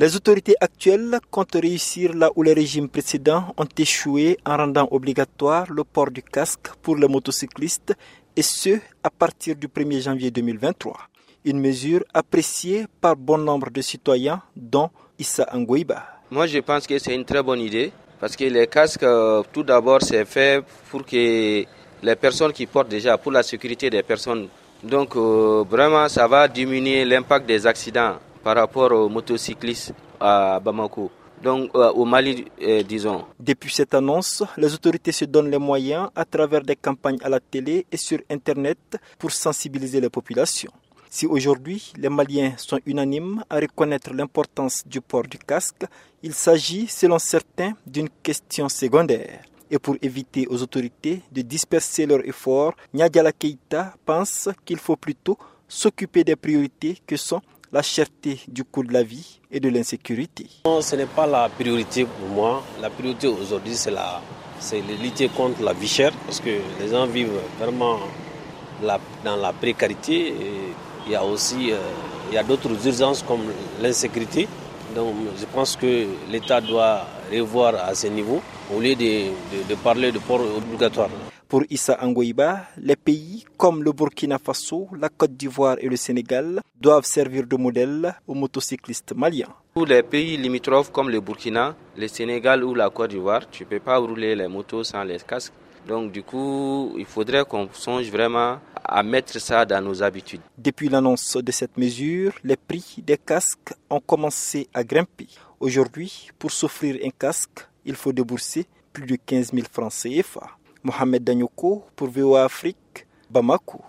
Les autorités actuelles comptent réussir là où les régimes précédents ont échoué en rendant obligatoire le port du casque pour les motocyclistes et ce à partir du 1er janvier 2023. Une mesure appréciée par bon nombre de citoyens, dont Issa Angouiba. Moi, je pense que c'est une très bonne idée parce que les casques, euh, tout d'abord, c'est fait pour que les personnes qui portent déjà, pour la sécurité des personnes. Donc, euh, vraiment, ça va diminuer l'impact des accidents par rapport aux motocyclistes à Bamako. Donc, euh, au Mali, disons. Depuis cette annonce, les autorités se donnent les moyens à travers des campagnes à la télé et sur Internet pour sensibiliser les populations. Si aujourd'hui les Maliens sont unanimes à reconnaître l'importance du port du casque, il s'agit, selon certains, d'une question secondaire. Et pour éviter aux autorités de disperser leurs efforts, Nyadiala Keita pense qu'il faut plutôt s'occuper des priorités que sont la cherté du coût de la vie et de l'insécurité. Ce n'est pas la priorité pour moi. La priorité aujourd'hui, c'est la, c'est lutter contre la vie chère parce que les gens vivent vraiment dans la précarité. Et il y a aussi euh, il y a d'autres urgences comme l'insécurité. Donc je pense que l'État doit revoir à ce niveau au lieu de, de, parler de port obligatoire. Pour Issa Angoïba, les pays comme le Burkina Faso, la Côte d'Ivoire et le Sénégal doivent servir de modèle aux motocyclistes maliens. Pour les pays limitrophes comme le Burkina, le Sénégal ou la Côte d'Ivoire, tu ne peux pas rouler les motos sans les casques. Donc du coup, il faudrait qu'on songe vraiment à mettre ça dans nos habitudes. Depuis l'annonce de cette mesure, les prix des casques ont commencé à grimper. Aujourd'hui, pour s'offrir un casque, il faut débourser plus de 15 000 francs CFA. Mohamed Danyoko pour VOA Afrique, Bamako.